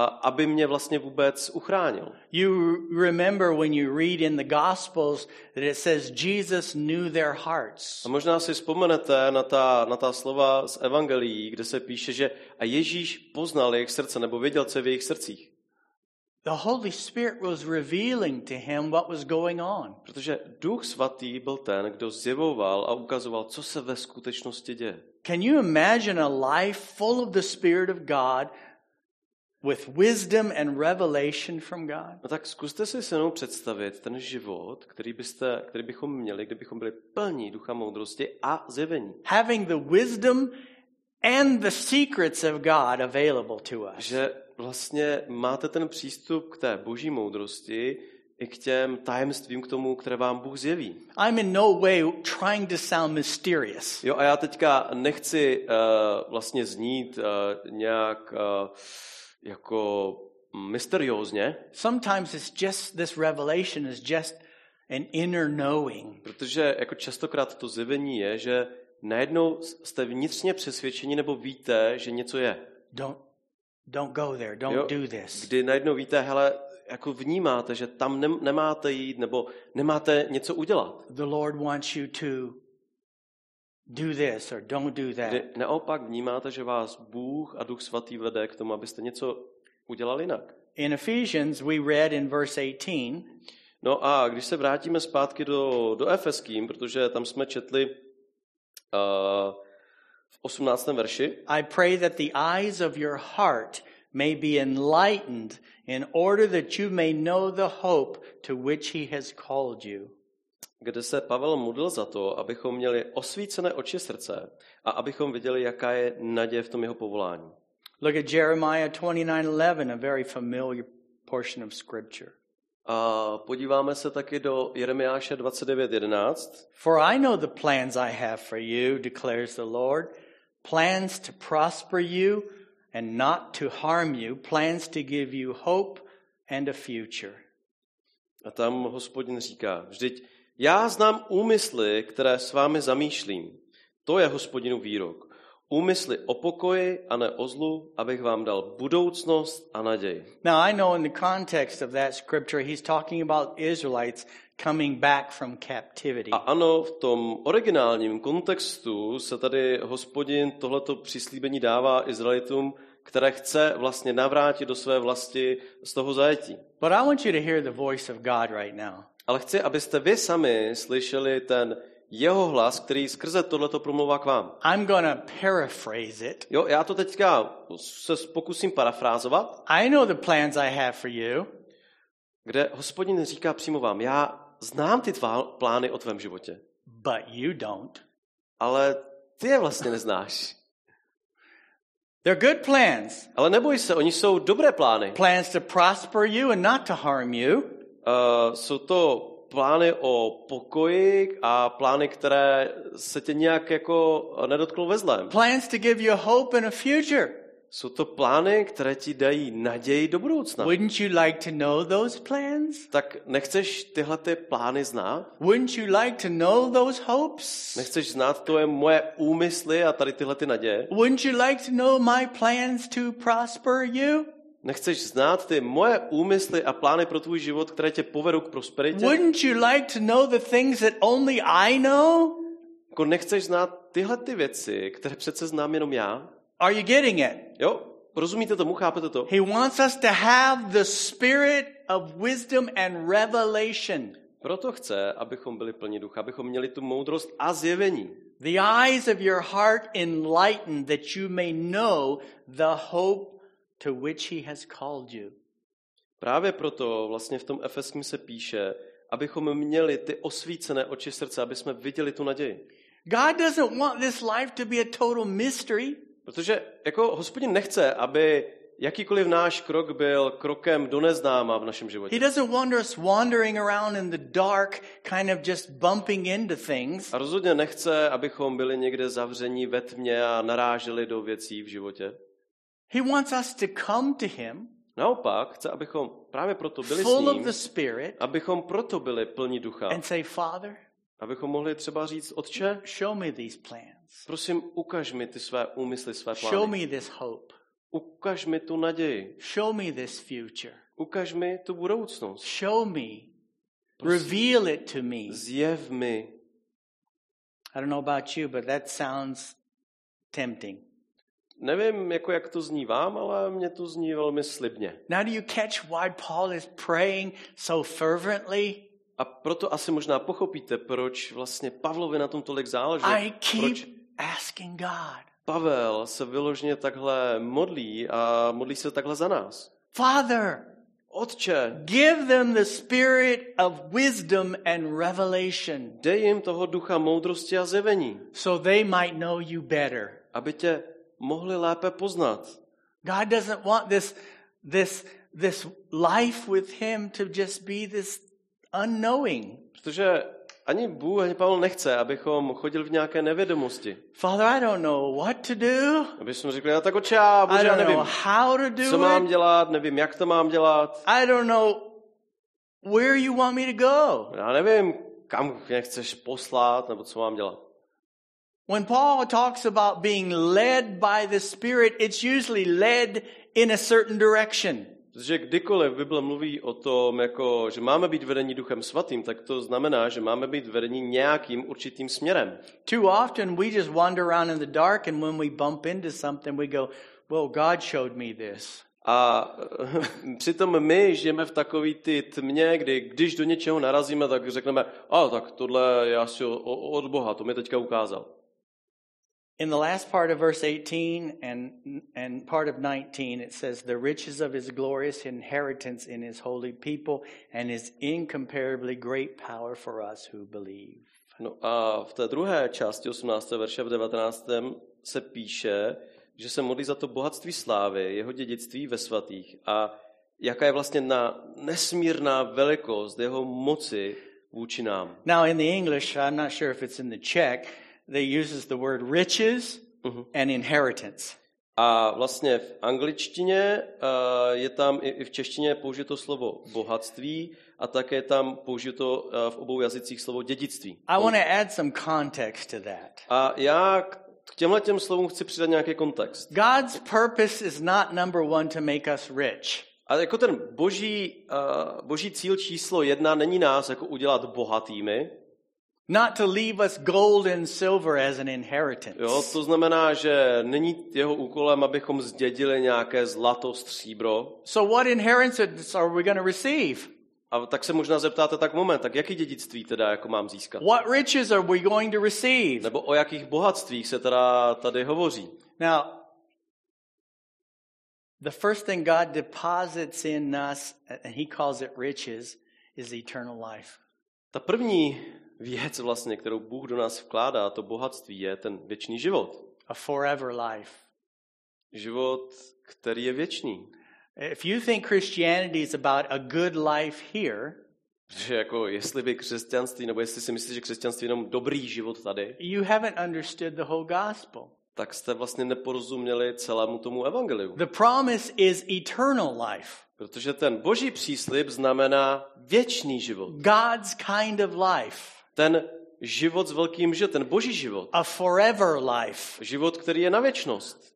aby mě vlastně vůbec uchránil. You remember when you read in the Gospels that it says Jesus knew their hearts. A možná si vzpomenete na ta, na ta slova z Evangelií, kde se píše, že a Ježíš poznal jejich srdce, nebo věděl, co je v jejich srdcích. The Holy Spirit was revealing to him what was going on. Protože Duch Svatý byl ten, kdo zjevoval a ukazoval, co se ve skutečnosti děje. Can you imagine a life full of the Spirit of God with wisdom and revelation from God? No tak zkuste si se mnou představit ten život, který, byste, který bychom měli, kdybychom byli plní ducha moudrosti a zjevení. Having the wisdom and the secrets of God available to us. Že vlastně máte ten přístup k té boží moudrosti i k těm tajemstvím, k tomu, které vám Bůh zjeví. I'm in no way trying to sound mysterious. Jo, a já teďka nechci uh, vlastně znít uh, nějak uh, jako mysteriózně, Sometimes it's just this revelation is just an inner knowing. protože jako častokrát to zjevení je, že najednou jste vnitřně přesvědčeni nebo víte, že něco je. Don't don't go there. Don't Jo, do this. kdy najednou víte, hele, jako vnímáte, že tam nem, nemáte jít nebo nemáte něco udělat. The Lord wants you to do this or don't do that. Kdy naopak vnímáte, že vás Bůh a Duch Svatý vede k tomu, abyste něco udělali jinak. In Ephesians, we read in verse 18, No a když se vrátíme zpátky do, do Efeským, protože tam jsme četli uh, v 18. verši, I pray that the eyes of your heart may be enlightened in order that you may know the hope to which he has called you. Kde se Pavel modlil za to, abychom měli osvícené oči srdce a abychom viděli, jaká je naděje v tom jeho povolání. Look at Jeremiah 29:11, a very familiar portion of scripture. A podíváme se taky do Jeremiáše 29.11. For I know the plans I have for you, declares the Lord, plans to prosper you and not to harm you, plans to give you hope and a future. A tam hospodin říká, vždyť já znám úmysly, které s vámi zamýšlím. To je hospodinu výrok. Úmysly o pokoji a ne o zlu, abych vám dal budoucnost a naději. Now, I know in the context of that scripture, he's talking about Israelites coming back from captivity. A ano, v tom originálním kontextu se tady hospodin tohleto přislíbení dává Izraelitům, které chce vlastně navrátit do své vlasti z toho zajetí. But I want you to hear the voice of God right now. Ale chci, abyste vy sami slyšeli ten jeho hlas, který skrze tohleto promluvá k vám. I'm to paraphrase it. Jo, já to teďka se pokusím parafrázovat, I know the plans I have for you. kde hospodin říká přímo vám, já znám ty tvá plány o tvém životě, but you don't. ale ty je vlastně neznáš. They're good plans. Ale neboj se, oni jsou dobré plány. Plans to prosper you and not to harm you. Uh, jsou to plány o pokoji a plány, které se tě nějak jako nedotknou ve zlém. Plans to give you hope and a future. Jsou to plány, které ti dají naději do budoucna. Wouldn't you like to know those plans? Tak nechceš tyhle ty plány znát? Wouldn't you like to know those hopes? Nechceš znát to je moje úmysly a tady tyhle ty naděje? Wouldn't you like to know my plans to prosper you? Nechceš znát ty moje úmysly a plány pro tvůj život, které tě povedou k prosperitě? Wouldn't you like to know the things that only I know? Jako nechceš znát tyhle ty věci, které přece znám jenom já? Are you getting it? Jo? Rozumíte tomu? Chápete to? He wants us to have the spirit of wisdom and revelation. Proto chce, abychom byli plni ducha, abychom měli tu moudrost a zjevení. The eyes of your heart enlightened that you may know the hope to which he has called you. Právě proto vlastně v tom Efeským se píše, abychom měli ty osvícené oči srdce, aby jsme viděli tu naději. God doesn't want this life to be a total mystery. Protože jako hospodin nechce, aby jakýkoliv náš krok byl krokem do neznáma v našem He životě. doesn't want us wandering around in the dark, kind of just bumping into things. A rozhodně nechce, abychom byli někde zavření ve tmě a naráželi do věcí v životě. He wants us to come to him Naopak, chce, abychom právě proto byli s full of ním, the Spirit abychom proto byli plní ducha. and say, Father, Abychom mohli třeba říct, otče, show me these plans. prosím, ukaž mi ty své úmysly, své Show plány. me this hope. Ukaž mi tu naději. Show me this future. Ukaž mi tu budoucnost. Show me. Prosím, Reveal it to me. Zjev mi. I don't know about you, but that sounds tempting. Nevím, jako jak to zní vám, ale mě to zní velmi slibně. Now, do you catch why Paul is praying so fervently? A proto asi možná pochopíte, proč vlastně Pavlovi na tom tolik záleží. I Proč keep asking God, Pavel se vyloženě takhle modlí a modlí se takhle za nás. Father, Otče, give them the spirit of wisdom and revelation dej jim toho ducha moudrosti a zjevení, so they might know you better. aby tě mohli lépe poznat. God doesn't want this, this, this life with Him to just be this unknowing. Protože ani Bůh, ani Pavel nechce, abychom chodili v nějaké nevědomosti. Father, I don't know what to do. Aby jsme řekli, já tak oče, já, I bože, já don't nevím, know how to do co mám dělat, nevím, jak to mám dělat. I don't know where you want me to go. Já nevím, kam mě chceš poslat, nebo co mám dělat. When Paul talks about being led by the Spirit, it's usually led in a certain direction. Protože kdykoliv Bible mluví o tom, jako, že máme být vedení duchem svatým, tak to znamená, že máme být vedení nějakým určitým směrem. Too often we just wander around in the dark, and when we bump into something, we go, Well, God showed me this. A přitom my žijeme v takový ty tmě, kdy když do něčeho narazíme, tak řekneme, a tak tohle je asi o- o- od Boha, to mi teďka ukázal. In the last part of verse 18 and, and part of 19, it says, The riches of his glorious inheritance in his holy people and his incomparably great power for us who believe. No a v té druhé části 18. verše v 19. se píše, že se modlí za to bohatství slávy, jeho dědictví ve svatých a jaká je vlastně na nesmírná velikost jeho moci vůči nám. Now, in the English, I'm not sure if it's in the Czech, they uses the word riches and inheritance. A vlastně v angličtině eh, je tam i i v češtině použito slovo bohatství a také tam použito eh, v obou jazycích slovo dědictví. I want to add some context to that. A já k k těmhle těm slovům chci přidat nějaký kontext. God's purpose is not number one to make us rich. A jako ten boží, uh, boží cíl číslo jedna není nás jako udělat bohatými. Not to leave us gold and silver as an inheritance. Jo, to znamená, že není jeho úkolem, abychom zdědili nějaké zlato, stříbro. So, what inheritance are we going to receive? A tak se možná zeptáte tak moment, tak jaký dědictví teda jako mám získat? What riches are we going to receive? Nebo o jakých bohatstvích se teda tady hovoří? Now, the first thing God deposits in us, and He calls it riches, is eternal life. Ta první věc vlastně, kterou Bůh do nás vkládá, to bohatství, je ten věčný život. A forever life. Život, který je věčný. If you think Christianity is about a good life here, Že jako jestli by křesťanství, nebo jestli si myslíte, že křesťanství je jenom dobrý život tady, you haven't understood the whole gospel. tak jste vlastně neporozuměli celému tomu evangeliu. The promise is eternal life, Protože ten boží příslib znamená věčný život. God's kind of life, Ten život s velkým že, ten boží život. a forever life, Život, který je na věčnost.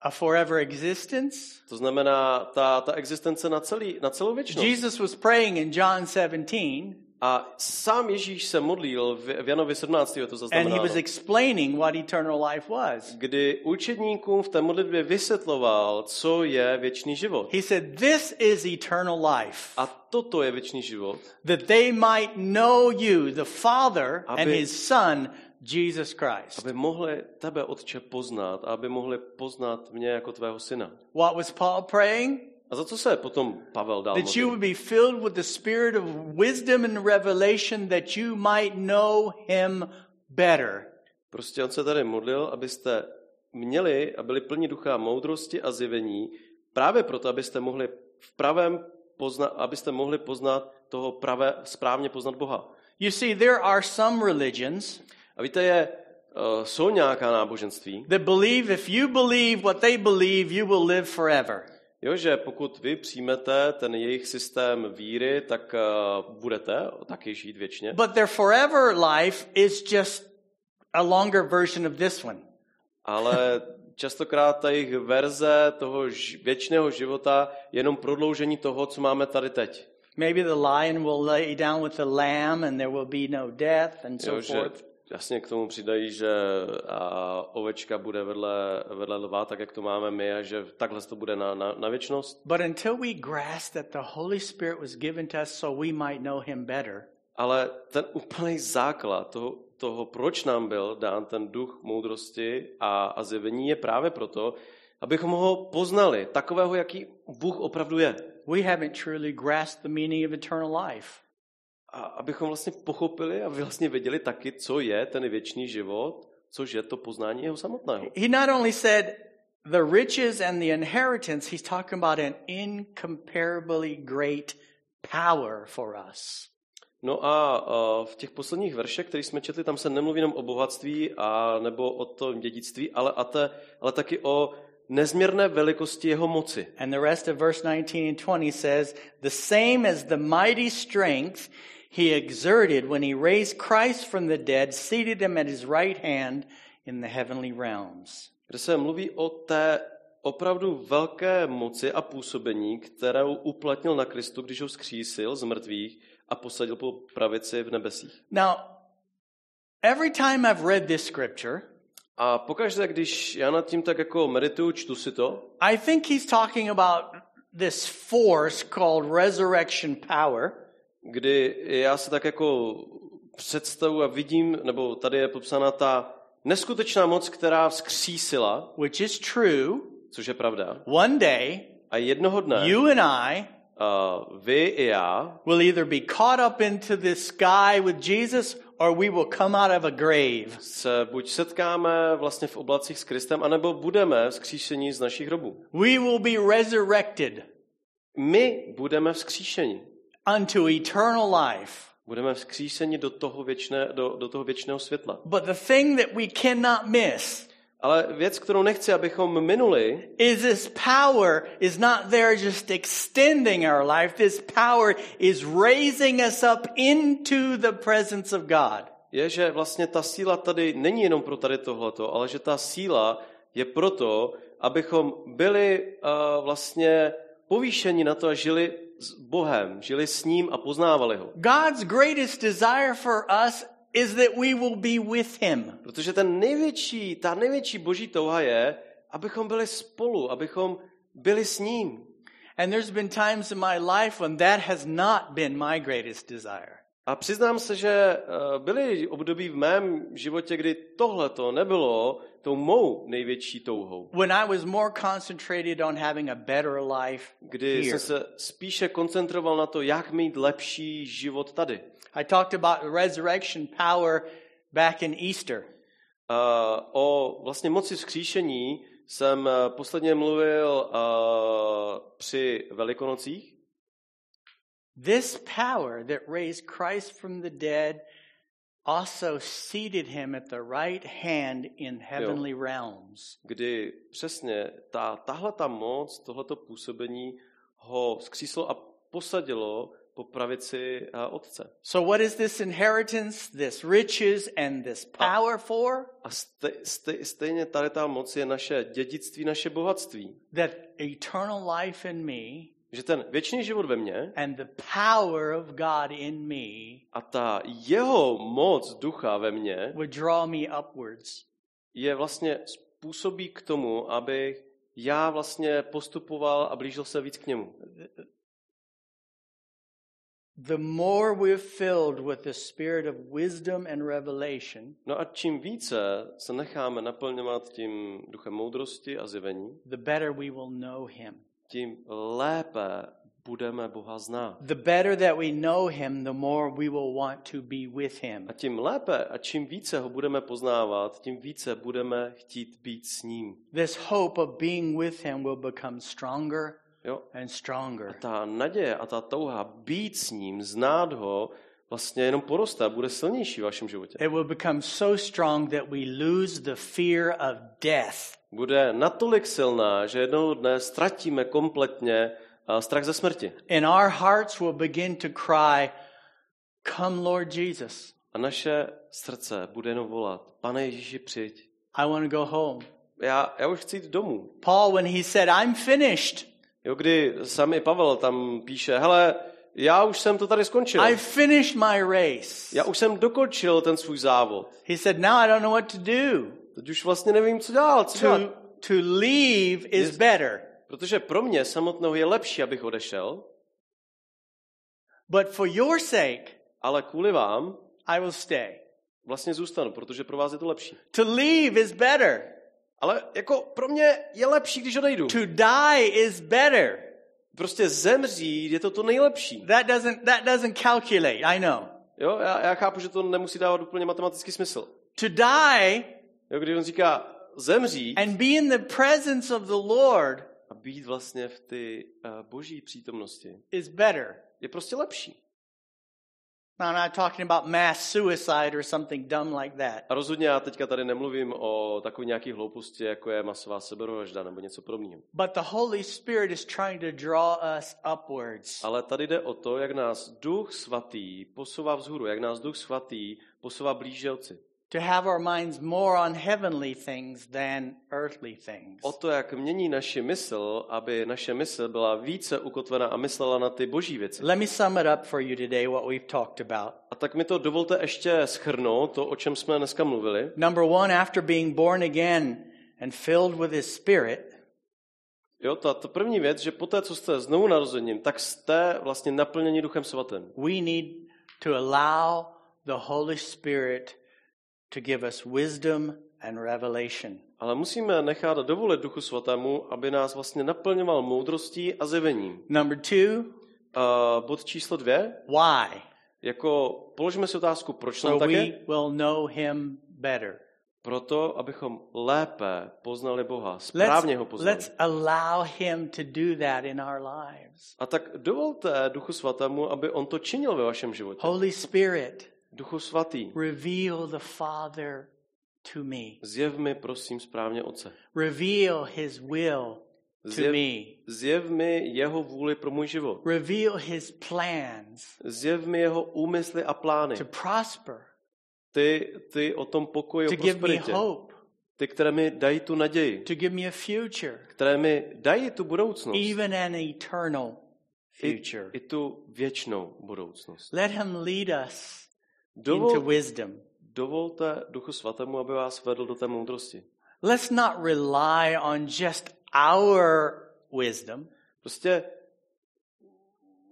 a forever existence. To znamená ta, ta existence na, celý, na celou věčnost. Jesus was praying in John 17, A sám Ježíš se modlil v Janovi 17. je to and he was explaining what eternal life was. Kdy učedníkům v té modlitbě vysvětloval, co je věčný život. He said, This is eternal life, A toto je věčný život, that they might know you, the Father, and Aby- his Son, Jesus Christ. aby mohli tebe, Otče, poznat a aby mohli poznat mě jako tvého syna. What was Paul praying? A za co se potom Pavel dal That you would be filled with the spirit of wisdom and revelation, that you might know him better. Prostě on se tady modlil, abyste měli a byli plni ducha moudrosti a zjevení, právě proto, abyste mohli v pravém pozna, abyste mohli poznat toho pravé, správně poznat Boha. You see, there are some religions A víte, je, uh, jsou nějaká náboženství, that believe if you believe what they believe, you will live forever. Jo, že pokud vy přijmete ten jejich systém víry, tak uh, budete taky žít věčně. But their forever life is just a longer version of this one. Ale častokrát ta jejich verze toho ž- věčného života je jenom prodloužení toho, co máme tady teď. Maybe the lion will lay down with the lamb and there will be no death and so Jo, forth. Jasně k tomu přidají, že a, ovečka bude vedle, vedle lva, tak jak to máme my, a že takhle to bude na, na, na věčnost. But until we grasp that the Holy Spirit was given to us so we might know him better, Ale ten úplný základ toho, toho, proč nám byl dán ten duch moudrosti a, a zjevení, je právě proto, abychom ho poznali, takového, jaký Bůh opravdu je. we haven't truly grasped the meaning of eternal life. A abychom vlastně pochopili a vlastně věděli taky, co je ten věčný život, což je to poznání jeho samotného. He not only said the riches and the inheritance, he's talking about an incomparably great power for us. No a v těch posledních veršech, které jsme četli, tam se nemluví jenom o bohatství a nebo o tom dědictví, ale, a te, ale taky o nezměrné velikosti jeho moci. And the rest of verse 19 and 20 says, The same as the mighty strength he exerted when he raised Christ from the dead, seated him at his right hand in the heavenly realms. Kde se mluví o té opravdu velké moci a působení, kterou uplatnil na Kristu, když ho skřísil z mrtvých a posadil po pravici v nebesích. Now, every time I've read this scripture, A pokaždé, když já nad tím tak jako medituju, čtu si to, I think he's talking about this force called resurrection power. Kdy já se tak jako představu a vidím, nebo tady je popsána ta neskutečná moc, která vzkřísila, which is true, což je pravda. one day A jednoho dne you and I a vy i já will either be caught up into the sky with Jesus or we will come out of a grave. se buď setkáme vlastně v oblacích s Kristem, anebo budeme vzkříšení z našich hrobů. We will be resurrected My budeme vzkříšeni. Unto eternal life. Budeme vzkříšeni do toho, věčné, do, do toho věčného světla. But the thing that we cannot miss Ale věc, kterou nechci, abychom minuli, is this power is not there just extending our life. This power is raising us up into the presence of God. je, že vlastně ta síla tady není jenom pro tady tohleto, ale že ta síla je proto, abychom byli uh, vlastně povýšeni na to a žili s Bohem, žili s ním a poznávali ho. God's greatest desire for us is that we will be with him. Protože ten největší, ta největší boží touha je, abychom byli spolu, abychom byli s ním. And there's been times in my life when that has not been my greatest desire. A přiznám se, že eh, byly období v mém životě, kdy tohle to nebylo tou mou největší touhou. When I was more concentrated on having a better life Kdy here. jsem se spíše koncentroval na to, jak mít lepší život tady. I talked about resurrection power back in Easter. Uh, o vlastně moci vzkříšení jsem eh, posledně mluvil uh, při Velikonocích. This power that raised Christ from the dead also seated him at the right hand in heavenly realms. kdy přesně ta, tahle ta moc, tohleto působení ho vzkříslo a posadilo po pravici a otce. So, what is this inheritance, this riches, and this power for? A ste, ste, stejně tady ta moc je naše dědictví, naše bohatství. That eternal life in me Že ten věčný život ve mně and the power of God in me a ta jeho moc ducha ve mně would draw me upwards. je vlastně způsobí k tomu, aby já vlastně postupoval a blížil se víc k němu. The more we're filled with the spirit of wisdom and revelation, No a čím více se necháme naplňovat tím duchem moudrosti a zjevení, the better we will know him. Tím lépe budeme Boha znát. The better that we know him, the more we will want to be with him. A tím lépe a čím více ho budeme poznávat, tím více budeme chtít být s ním. This hope of being with him will become stronger Jo? and stronger. Ta naděje a ta touha být s ním, znát ho, vlastně jenom poroste a bude silnější v vašem životě. It will become so strong that we lose the fear of death. Bude natolik silná, že jednoho dne ztratíme kompletně a, strach ze smrti. And our hearts will begin to cry, Come, Lord Jesus. A naše srdce bude jenom volat, pane Ježíši, přijď. I want to go home. Já, já už chci jít domů. Paul, when he said, I'm finished, Jo, kdy sami Pavel tam píše, hele, já už jsem to tady skončil. I finished my race. Já už jsem dokončil ten svůj závod. He said, Now I don't know what to do. Teď už vlastně nevím, co dál, co dělat. To, to leave is better, Protože pro mě samotnou je lepší, abych odešel, but for your sake, ale kvůli vám I will stay. vlastně zůstanu, protože pro vás je to lepší. To leave is better. Ale jako pro mě je lepší, když odejdu. To die is better. Prostě zemřít je to to nejlepší. That doesn't, that doesn't calculate, I know. Jo, já, já chápu, že to nemusí dávat úplně matematický smysl. To die Jo, když on říká zemřít and be in the presence of the Lord a být vlastně v ty uh, boží přítomnosti, is better. je prostě lepší. I'm not talking about mass suicide or something dumb like that. A rozhodně já teďka tady nemluvím o takové nějaké hlouposti, jako je masová sebevražda nebo něco podobného. But the Holy Spirit is trying to draw us upwards. Ale tady jde o to, jak nás Duch Svatý posouvá vzhůru, jak nás Duch Svatý posouvá blíže Otci. To have our minds more on heavenly things than earthly things. O to, jak mění naši mysl, aby naše mysl byla více ukotvena a myslela na ty boží věci. Let me sum it up for you today what we've talked about. A tak mi to dovolte ještě schrnout, to, o čem jsme dneska mluvili. Number one, after being born again and filled with His Spirit, Jo, ta, ta první věc, že poté, co jste znovu narozením, tak jste vlastně naplněni Duchem Svatým. we need to allow the Holy Spirit to give us wisdom and revelation. Ale musíme nechat dovolit Duchu Svatému, aby nás vlastně naplňoval moudrostí a zjevením. Number two, A bod číslo dvě, why? jako položíme si otázku, proč So nám tak we will know Him better. Proto, abychom lépe poznali Boha, Let's, správně ho poznali. let's allow Him to do that in our lives. A tak dovolte Duchu Svatému, aby on to činil ve vašem životě. Holy Spirit, Duchu Svatý, reveal the Father to me. zjev mi prosím správně Otce. Reveal His will to Zjev, me. zjev mi jeho vůli pro můj život. Reveal His plans Zjev mi jeho úmysly a plány. to prosper, Ty, ty o tom pokoji, to o give me prosperitě. hope, Ty, které mi dají tu naději. to give me a future, Které mi dají tu budoucnost. even an eternal I, future. I tu věčnou budoucnost. Let Him lead us into Dovol, wisdom. dovolte Duchu Svatému, aby vás vedl do té moudrosti. Let's not rely on just our wisdom. Prostě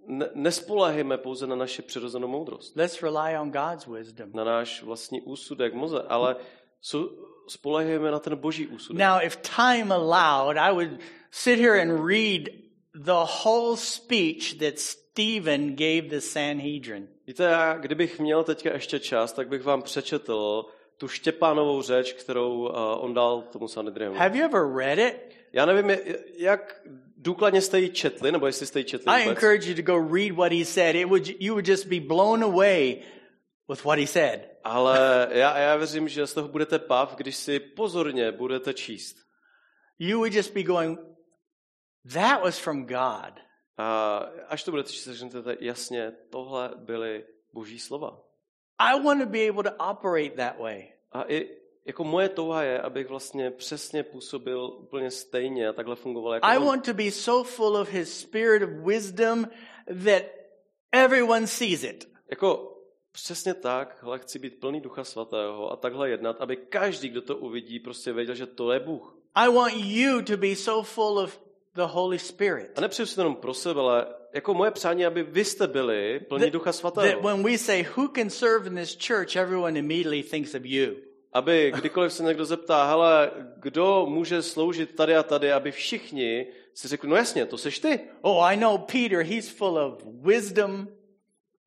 ne, nespolehejme pouze na naši přirozenou moudrost, Let's rely on God's wisdom. na náš vlastní úsudek moze, ale sou, spolehejme na ten boží úsudek. Now, if time allowed, I would sit here and read the whole speech that Stephen gave the Sanhedrin. Víte, já, kdybych měl teďka ještě čas, tak bych vám přečetl tu Štěpánovou řeč, kterou uh, on dal tomu Sanedrionu. Have you ever read it? Já nevím, jak důkladně jste ji četli, nebo jestli jste ji četli I vůbec. encourage you to go read what he said. It would, you would just be blown away with what he said. Ale já, já věřím, že z toho budete pav, když si pozorně budete číst. You would just be going, that was from God. A až to budete číst, řeknete jasně, tohle byly boží slova. I want to be able to operate that way. A i jako moje touha je, abych vlastně přesně působil úplně stejně a takhle fungoval jako I on. want to be so full of his spirit of wisdom that everyone sees it. Jako přesně tak, hele, chci být plný ducha svatého a takhle jednat, aby každý, kdo to uvidí, prostě věděl, že to je Bůh. I want you to be so full of the Holy Spirit A nepřeju si to jenom pro sebe, ale jako moje přání, aby vy jste byli plní ducha that svatého. when we say, Who can serve in this church? everyone immediately thinks of you. Aby kdykoliv se někdo zeptá, hele, kdo může sloužit tady a tady, aby všichni si řekli, no jasně, to seš ty. Oh, I know Peter, he's full of wisdom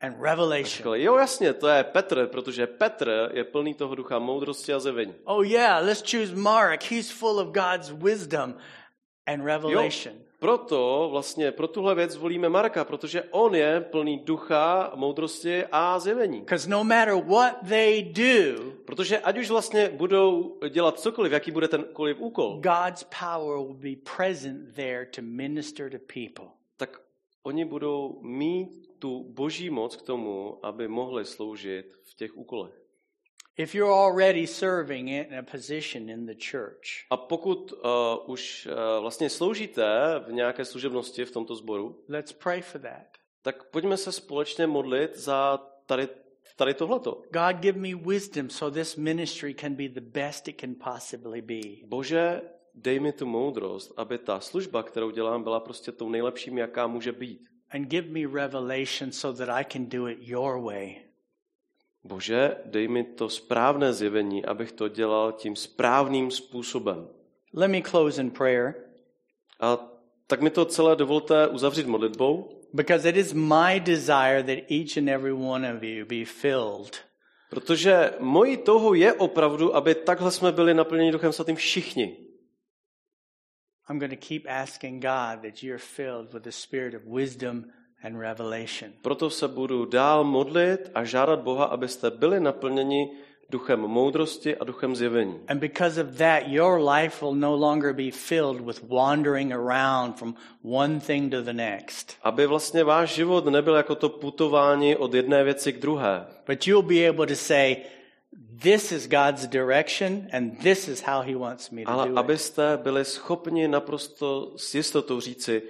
and revelation. Říkali, jo jasně, to je Petr, protože Petr je plný toho ducha moudrosti a zjevení. Oh, yeah, let's choose Mark. He's full of God's wisdom and Jo, revelation. proto vlastně pro tuhle věc volíme Marka, protože on je plný ducha, moudrosti a zjevení. No matter what they do, Protože ať už vlastně budou dělat cokoliv, jaký bude tenkoliv úkol, God's power will be present there to minister to people. tak oni budou mít tu boží moc k tomu, aby mohli sloužit v těch úkolech. If you're already serving in a position in the church, A pokud uh, už uh, vlastně sloužíte v nějaké služebnosti v tomto sboru, let's pray for that. tak pojďme se společně modlit za tady, tady tohleto. God, give me wisdom so this ministry can be the best it can possibly be. Bože, dej mi tu moudrost, aby ta služba, kterou dělám, byla prostě tou nejlepším, jaká může být. And give me revelation so that I can do it your way. Bože, dej mi to správné zjevení, abych to dělal tím správným způsobem. Let me close in prayer A tak mi to celé dovolte uzavřít modlitbou, because it is my desire that each and every one of you be filled protože mojí touhou je opravdu, aby takhle jsme byli naplněni Duchem Svatým všichni. I'm going to keep asking God that you're filled with the spirit of wisdom and revelation. Proto se budu dál modlit a žádat Boha, abyste byli naplněni duchem moudrosti a duchem zjevení. And because of that, your life will no longer be filled with wandering around from one thing to the next. Aby vlastně váš život nebyl jako to putování od jedné věci k druhé, But you'll be able to say, This is God's direction, and this is how He wants me to ale do it. abyste byli schopni naprosto s jistotou říci,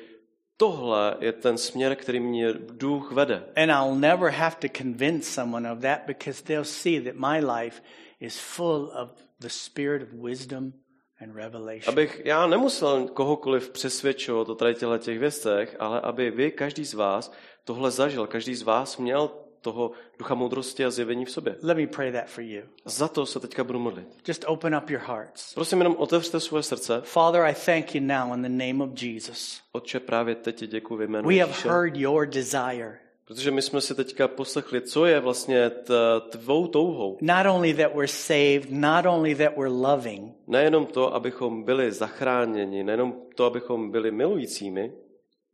tohle je ten směr, který mě duch vede. And I'll never have to convince someone of that because they'll see that my life is full of the spirit of wisdom and revelation. Abych já nemusel kohokoliv přesvědčovat o tady těchto těch věcech, ale aby vy, každý z vás, tohle zažil, každý z vás měl toho ducha moudrosti a zjevení v sobě. Let me pray that for you. Za to se teďka budu modlit. Just open up your hearts. Prosím, jenom otevřte svoje srdce. Father, I thank you now in the name of Jesus. Otče, právě teď ti děkuji v jménu We have heard your desire. protože my jsme si teďka poslechli, co je vlastně tvou touhou. Not only that we're saved, not only that we're loving, Nejenom to, abychom byli zachráněni, nejenom to, abychom byli milujícími,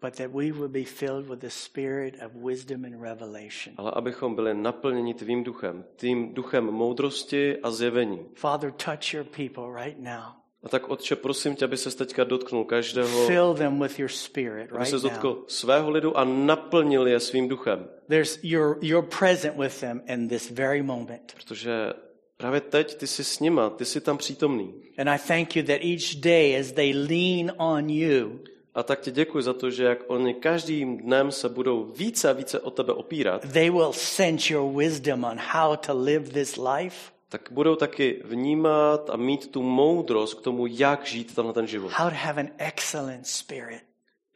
but that we would be filled with the spirit of wisdom and revelation. ale abychom byli naplněni tvým duchem, tím duchem moudrosti a zjevení. Father, touch your people right now. A tak, Otče, prosím tě, aby se teďka dotknul každého, Fill them with your spirit aby right se now. dotkl svého lidu a naplnil je svým duchem. There's you're you're present with them in this very moment. Protože právě teď ty jsi s nima, ty jsi tam přítomný. And I thank you that each day as they lean on you, A tak ti děkuji za to, že jak oni každým dnem se budou více a více o tebe opírat, they will sense your wisdom on how to live this life, tak budou taky vnímat a mít tu moudrost k tomu, jak žít tenhle ten život. how to have an excellent spirit.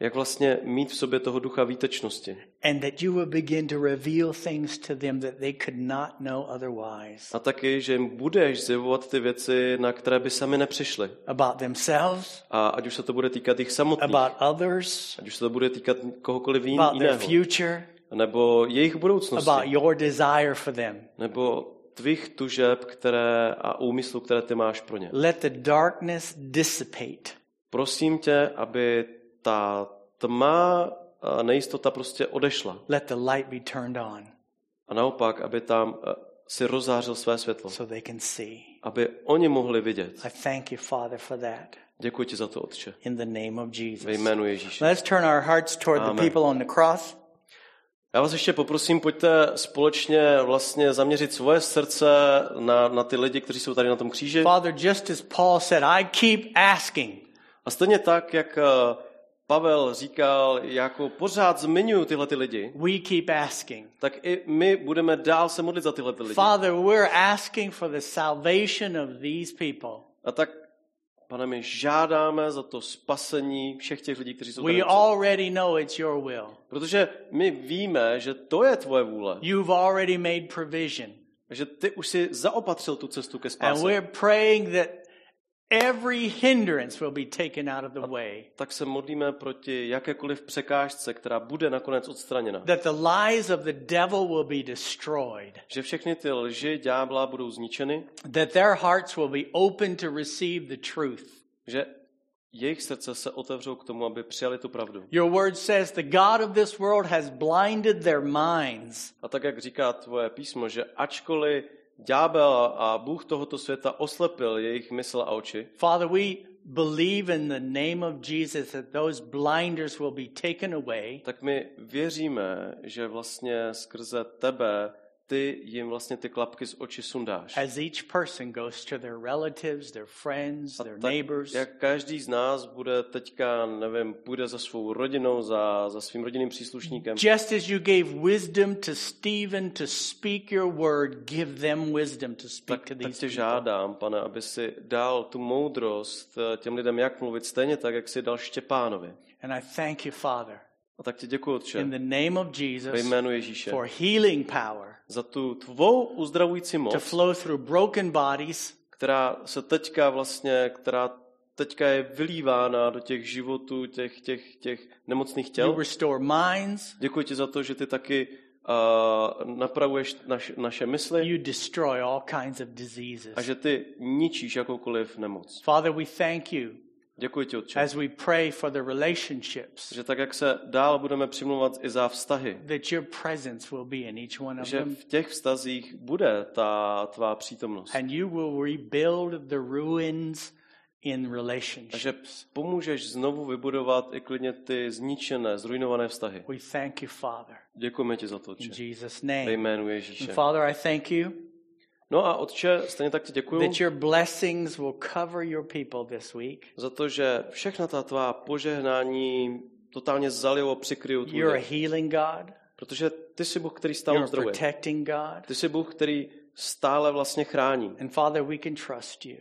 Jak vlastně mít v sobě toho ducha výtečnosti. And that you will begin to reveal things to them that they could not know otherwise A taky, že jim budeš zjevovat ty věci, na které by sami nepřišli. about themselves, A ať už se to bude týkat jich samotných, about others, ať už se to bude týkat kohokoliv jin- about their jiného, future, nebo jejich budoucnosti, about your desire for them. nebo tvých tužeb které, a úmyslu, které ty máš pro ně. Let the darkness dissipate. Prosím tě, aby ta tma a nejistota prostě odešla. Let the light be turned on A naopak, aby tam si rozářil své světlo. so they can see. Aby oni mohli vidět. I thank you, Father, for that. Děkuji ti za to, Otče. In the name of Ve Jesus. jménu Ježíše. Let's turn our hearts toward the Amen. people on the cross. Já vás ještě poprosím, pojďte společně vlastně zaměřit svoje srdce na, na ty lidi, kteří jsou tady na tom kříži. Father, just as Paul said, I keep asking. A stejně tak, jak Pavel říkal, jako pořád zmiňuju tyhle ty lidi, We keep asking. tak i my budeme dál se modlit za tyhle ty lidi. Father, we're asking for the salvation of these people. A tak, pane, my žádáme za to spasení všech těch lidí, kteří jsou. We already know it's your will. Protože my víme, že to je tvoje vůle. You've already made provision. Že ty už si zaopatřil tu cestu ke And spáse. we're praying that every hindrance will be taken out of the way. Tak se modlíme proti jakékoliv překážce, která bude nakonec odstraněna. That the lies of the devil will be destroyed. Že všechny ty lži ďábla budou zničeny, That their hearts will be open to receive the truth. že jejich srdce se otevřou k tomu, aby přijali tu pravdu. Your word says the God of this world has blinded their minds A tak, jak říká tvoje písmo, že ačkoliv ďábel a Bůh tohoto světa oslepil jejich mysl a oči, Father, we believe in the name of Jesus that those blinders will be taken away. Tak my věříme, že vlastně skrze tebe ty jim vlastně ty klapky z očí sundáš. as each person goes to their relatives, their friends, their Tak, neighbors, jak každý z nás bude teďka, nevím, půjde za svou rodinou, za, za svým rodinným příslušníkem, just as you gave wisdom to Stephen to speak your word, give them wisdom to speak tak, to tak these tě people. žádám, pane, aby si dal tu moudrost eh, těm lidem, jak mluvit, stejně tak, jak si dal Štěpánovi. And I thank you, Father, A tak ti děkuji, Otče, in the name of ve Jesus jménu Ježíše, for healing power za tu tvou uzdravující to moc, flow through broken bodies, která se teďka vlastně, která teďka je vylívána do těch životů, těch, těch, těch nemocných you těl. restore minds, Děkuji ti za to, že ty taky uh, napravuješ naš, naše mysli you destroy all kinds of diseases. a že ty ničíš jakoukoliv nemoc. Father, we thank you Děkuji ti, Otče, as we pray for the relationships, že tak, jak se dál budeme přimlouvat i za vztahy, that your presence will be in each one of že them. v těch vztazích bude ta tvá přítomnost. And you will rebuild the ruins in A že relationships. pomůžeš znovu vybudovat i klidně ty zničené, zrujnované vztahy. We thank you, Father, Děkujeme ti za to, in Otče. Jesus' Ve name. jménu Ježíše. And Father, I thank you No a Otče, stejně tak ti děkuju that your blessings will cover your people this week. za to, že všechna ta tvá požehnání totálně zalijou a přikryjou tvůj You're a healing God. Protože ty jsi Bůh, který stále You're a uzdravuje. protecting God. Ty jsi Bůh, který stále vlastně chrání. And Father, we can trust you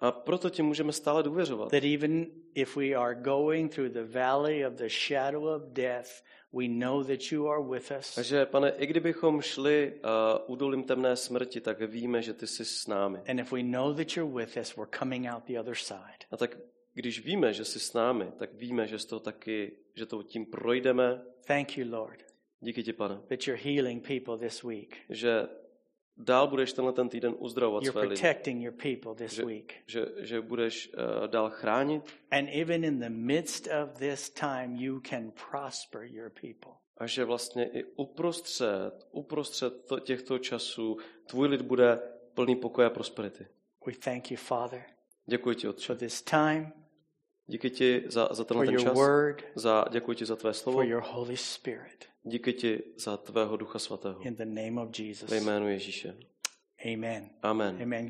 A proto ti můžeme stále důvěřovat. that even if we are going through the valley of the shadow of death, we know that you are with us. Takže, pane, i kdybychom šli uh, údolím temné smrti, tak víme, že ty jsi s námi. And if we know that you're with us, we're coming out the other side. A tak když víme, že jsi s námi, tak víme, že z toho taky, že to tím projdeme. Thank you, Lord, Díky ti, pane, that you're healing people this week. že dál budeš tenhle ten týden uzdravovat You're své lidi. protecting your people this Že, week. že, že budeš uh, dál chránit And even in the midst of this time, you can prosper your people. a že vlastně i uprostřed, uprostřed to, těchto časů tvůj lid bude plný pokoje a prosperity. We thank you, Father, Děkuji ti, for Otče. this time, Díky ti za, za for tenhle ten your čas. word, Za, děkuji ti za tvé slovo. for your Holy Spirit. Díky ti za tvého ducha svatého. In the name of Jesus. Ve jménu Ježíše. Amen. Amen. Amen.